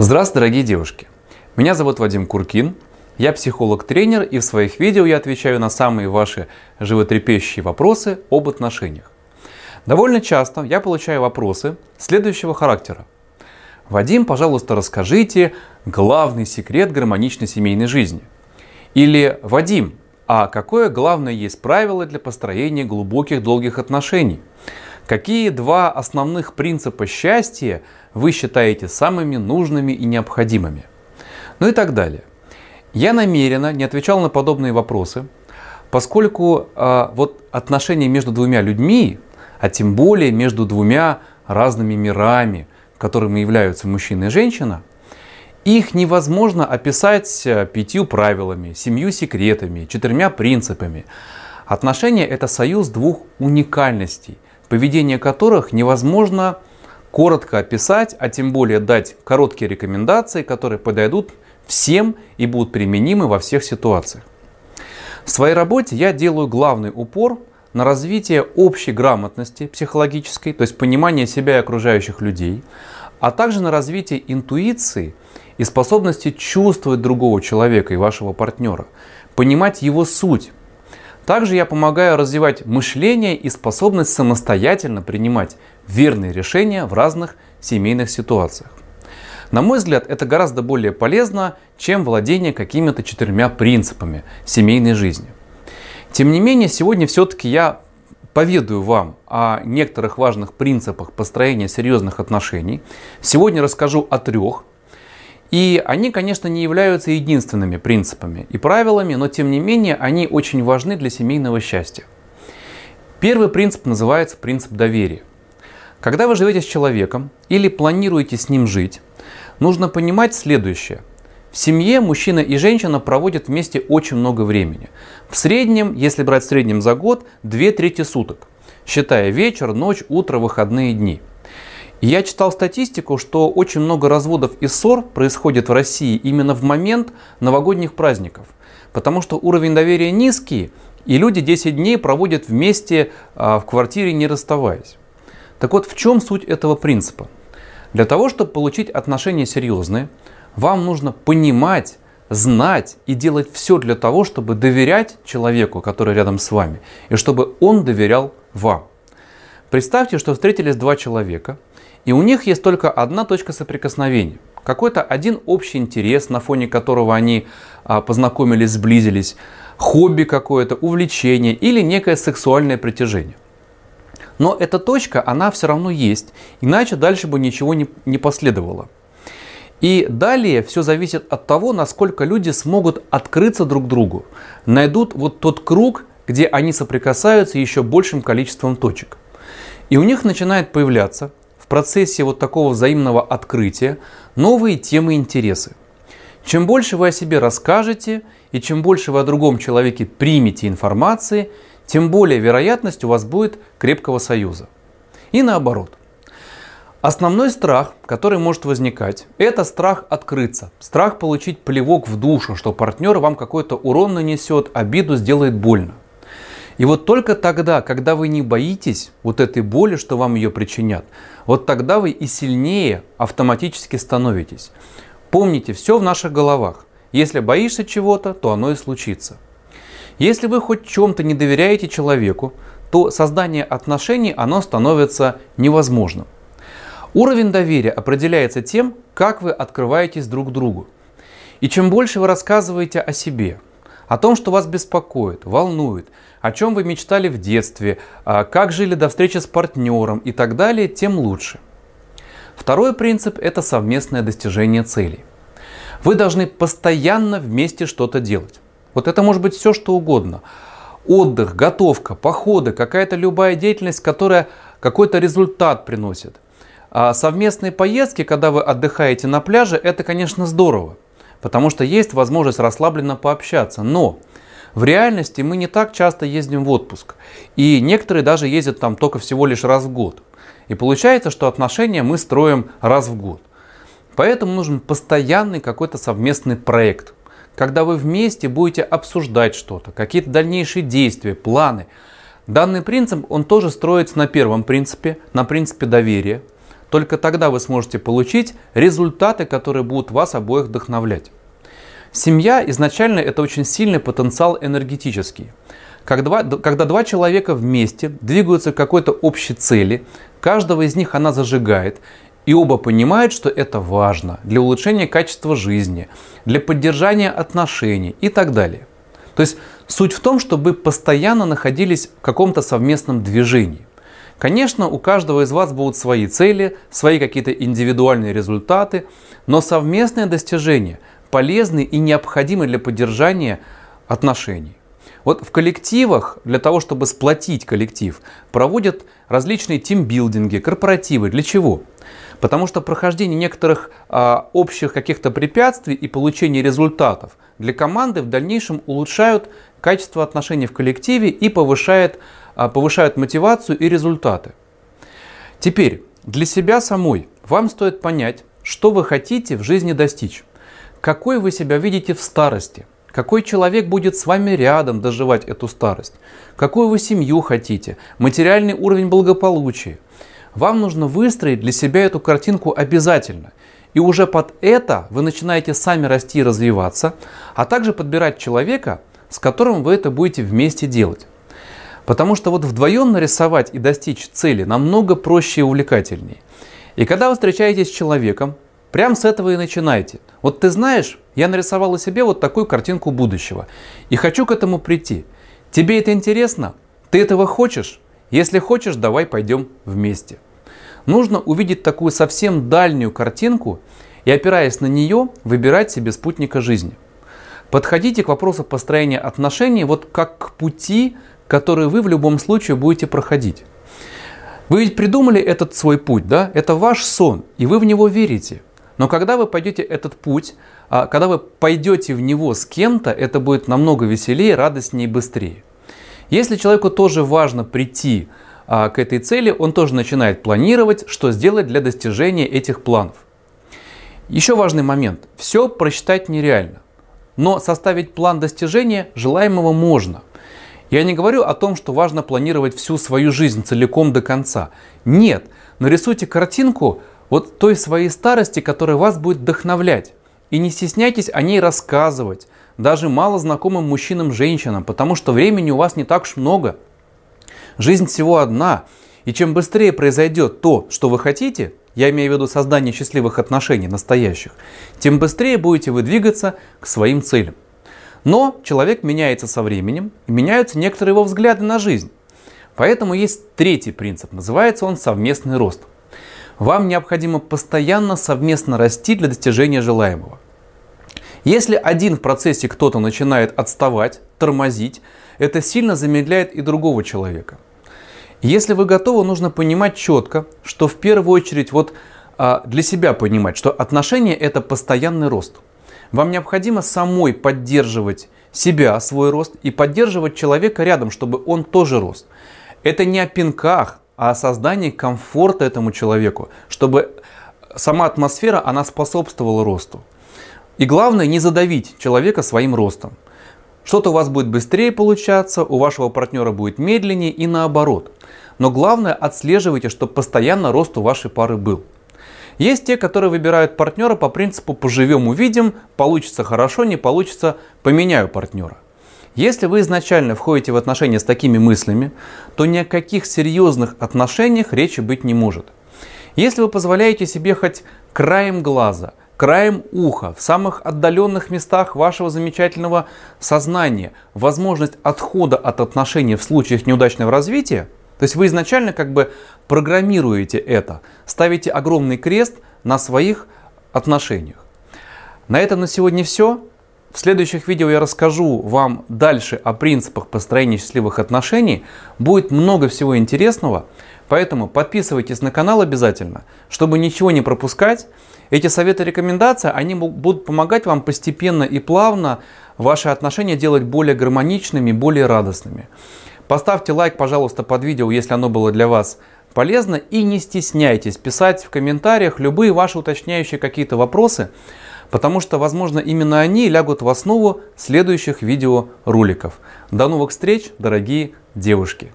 Здравствуйте, дорогие девушки! Меня зовут Вадим Куркин, я психолог-тренер и в своих видео я отвечаю на самые ваши животрепещущие вопросы об отношениях. Довольно часто я получаю вопросы следующего характера. Вадим, пожалуйста, расскажите главный секрет гармоничной семейной жизни. Или Вадим, а какое главное есть правило для построения глубоких долгих отношений? Какие два основных принципа счастья вы считаете самыми нужными и необходимыми? Ну и так далее. Я намеренно не отвечал на подобные вопросы, поскольку э, вот отношения между двумя людьми, а тем более между двумя разными мирами, которыми являются мужчина и женщина, их невозможно описать э, пятью правилами, семью секретами, четырьмя принципами. Отношения – это союз двух уникальностей – поведение которых невозможно коротко описать, а тем более дать короткие рекомендации, которые подойдут всем и будут применимы во всех ситуациях. В своей работе я делаю главный упор на развитие общей грамотности психологической, то есть понимания себя и окружающих людей, а также на развитие интуиции и способности чувствовать другого человека и вашего партнера, понимать его суть, также я помогаю развивать мышление и способность самостоятельно принимать верные решения в разных семейных ситуациях. На мой взгляд, это гораздо более полезно, чем владение какими-то четырьмя принципами семейной жизни. Тем не менее, сегодня все-таки я поведаю вам о некоторых важных принципах построения серьезных отношений. Сегодня расскажу о трех, и они, конечно, не являются единственными принципами и правилами, но тем не менее они очень важны для семейного счастья. Первый принцип называется принцип доверия. Когда вы живете с человеком или планируете с ним жить, нужно понимать следующее. В семье мужчина и женщина проводят вместе очень много времени. В среднем, если брать в среднем за год, две трети суток, считая вечер, ночь, утро, выходные дни – я читал статистику, что очень много разводов и ссор происходит в России именно в момент новогодних праздников. Потому что уровень доверия низкий, и люди 10 дней проводят вместе а, в квартире, не расставаясь. Так вот, в чем суть этого принципа? Для того, чтобы получить отношения серьезные, вам нужно понимать, знать и делать все для того, чтобы доверять человеку, который рядом с вами, и чтобы он доверял вам. Представьте, что встретились два человека – и у них есть только одна точка соприкосновения. Какой-то один общий интерес, на фоне которого они а, познакомились, сблизились, хобби какое-то, увлечение или некое сексуальное притяжение. Но эта точка, она все равно есть, иначе дальше бы ничего не, не последовало. И далее все зависит от того, насколько люди смогут открыться друг другу, найдут вот тот круг, где они соприкасаются еще большим количеством точек. И у них начинает появляться процессе вот такого взаимного открытия новые темы интересы. Чем больше вы о себе расскажете и чем больше вы о другом человеке примете информации, тем более вероятность у вас будет крепкого союза. И наоборот. Основной страх, который может возникать, это страх открыться, страх получить плевок в душу, что партнер вам какой-то урон нанесет, обиду сделает больно. И вот только тогда, когда вы не боитесь вот этой боли, что вам ее причинят, вот тогда вы и сильнее автоматически становитесь. Помните, все в наших головах. Если боишься чего-то, то оно и случится. Если вы хоть чем-то не доверяете человеку, то создание отношений оно становится невозможным. Уровень доверия определяется тем, как вы открываетесь друг другу. И чем больше вы рассказываете о себе – о том, что вас беспокоит, волнует, о чем вы мечтали в детстве, а как жили до встречи с партнером и так далее, тем лучше. Второй принцип – это совместное достижение целей. Вы должны постоянно вместе что-то делать. Вот это может быть все, что угодно. Отдых, готовка, походы, какая-то любая деятельность, которая какой-то результат приносит. А совместные поездки, когда вы отдыхаете на пляже, это, конечно, здорово потому что есть возможность расслабленно пообщаться. Но в реальности мы не так часто ездим в отпуск. И некоторые даже ездят там только всего лишь раз в год. И получается, что отношения мы строим раз в год. Поэтому нужен постоянный какой-то совместный проект, когда вы вместе будете обсуждать что-то, какие-то дальнейшие действия, планы. Данный принцип, он тоже строится на первом принципе, на принципе доверия. Только тогда вы сможете получить результаты, которые будут вас обоих вдохновлять. Семья изначально это очень сильный потенциал энергетический. Когда два, когда два человека вместе двигаются к какой-то общей цели, каждого из них она зажигает, и оба понимают, что это важно для улучшения качества жизни, для поддержания отношений и так далее. То есть суть в том, чтобы постоянно находились в каком-то совместном движении. Конечно, у каждого из вас будут свои цели, свои какие-то индивидуальные результаты, но совместное достижение полезны и необходимы для поддержания отношений. Вот в коллективах, для того, чтобы сплотить коллектив, проводят различные тимбилдинги, корпоративы. Для чего? Потому что прохождение некоторых а, общих каких-то препятствий и получение результатов для команды в дальнейшем улучшают качество отношений в коллективе и повышает, а, повышают мотивацию и результаты. Теперь, для себя самой вам стоит понять, что вы хотите в жизни достичь. Какой вы себя видите в старости? Какой человек будет с вами рядом доживать эту старость? Какую вы семью хотите? Материальный уровень благополучия? Вам нужно выстроить для себя эту картинку обязательно. И уже под это вы начинаете сами расти и развиваться, а также подбирать человека, с которым вы это будете вместе делать. Потому что вот вдвоем нарисовать и достичь цели намного проще и увлекательнее. И когда вы встречаетесь с человеком, прям с этого и начинайте. Вот ты знаешь, я нарисовала себе вот такую картинку будущего и хочу к этому прийти. Тебе это интересно? Ты этого хочешь? Если хочешь, давай пойдем вместе. Нужно увидеть такую совсем дальнюю картинку и, опираясь на нее, выбирать себе спутника жизни. Подходите к вопросу построения отношений вот как к пути, который вы в любом случае будете проходить. Вы ведь придумали этот свой путь, да? Это ваш сон, и вы в него верите. Но когда вы пойдете этот путь, а, когда вы пойдете в него с кем-то, это будет намного веселее, радостнее и быстрее. Если человеку тоже важно прийти а, к этой цели, он тоже начинает планировать, что сделать для достижения этих планов. Еще важный момент. Все просчитать нереально. Но составить план достижения желаемого можно. Я не говорю о том, что важно планировать всю свою жизнь целиком до конца. Нет, нарисуйте картинку вот той своей старости, которая вас будет вдохновлять. И не стесняйтесь о ней рассказывать, даже мало знакомым мужчинам-женщинам, потому что времени у вас не так уж много – Жизнь всего одна, и чем быстрее произойдет то, что вы хотите, я имею в виду создание счастливых отношений, настоящих, тем быстрее будете вы двигаться к своим целям. Но человек меняется со временем, и меняются некоторые его взгляды на жизнь. Поэтому есть третий принцип, называется он совместный рост. Вам необходимо постоянно совместно расти для достижения желаемого. Если один в процессе кто-то начинает отставать, тормозить, это сильно замедляет и другого человека – если вы готовы, нужно понимать четко, что в первую очередь вот а, для себя понимать, что отношения это постоянный рост. Вам необходимо самой поддерживать себя, свой рост, и поддерживать человека рядом, чтобы он тоже рос. Это не о пинках, а о создании комфорта этому человеку, чтобы сама атмосфера, она способствовала росту. И главное, не задавить человека своим ростом. Что-то у вас будет быстрее получаться, у вашего партнера будет медленнее и наоборот. Но главное, отслеживайте, чтобы постоянно рост у вашей пары был. Есть те, которые выбирают партнера по принципу поживем увидим, получится хорошо, не получится поменяю партнера. Если вы изначально входите в отношения с такими мыслями, то ни о каких серьезных отношениях речи быть не может. Если вы позволяете себе хоть краем глаза краем уха, в самых отдаленных местах вашего замечательного сознания возможность отхода от отношений в случаях неудачного развития, то есть вы изначально как бы программируете это, ставите огромный крест на своих отношениях. На этом на сегодня все. В следующих видео я расскажу вам дальше о принципах построения счастливых отношений. Будет много всего интересного, поэтому подписывайтесь на канал обязательно, чтобы ничего не пропускать. Эти советы и рекомендации, они будут помогать вам постепенно и плавно ваши отношения делать более гармоничными, более радостными. Поставьте лайк, пожалуйста, под видео, если оно было для вас полезно. И не стесняйтесь писать в комментариях любые ваши уточняющие какие-то вопросы, потому что, возможно, именно они лягут в основу следующих видеороликов. До новых встреч, дорогие девушки!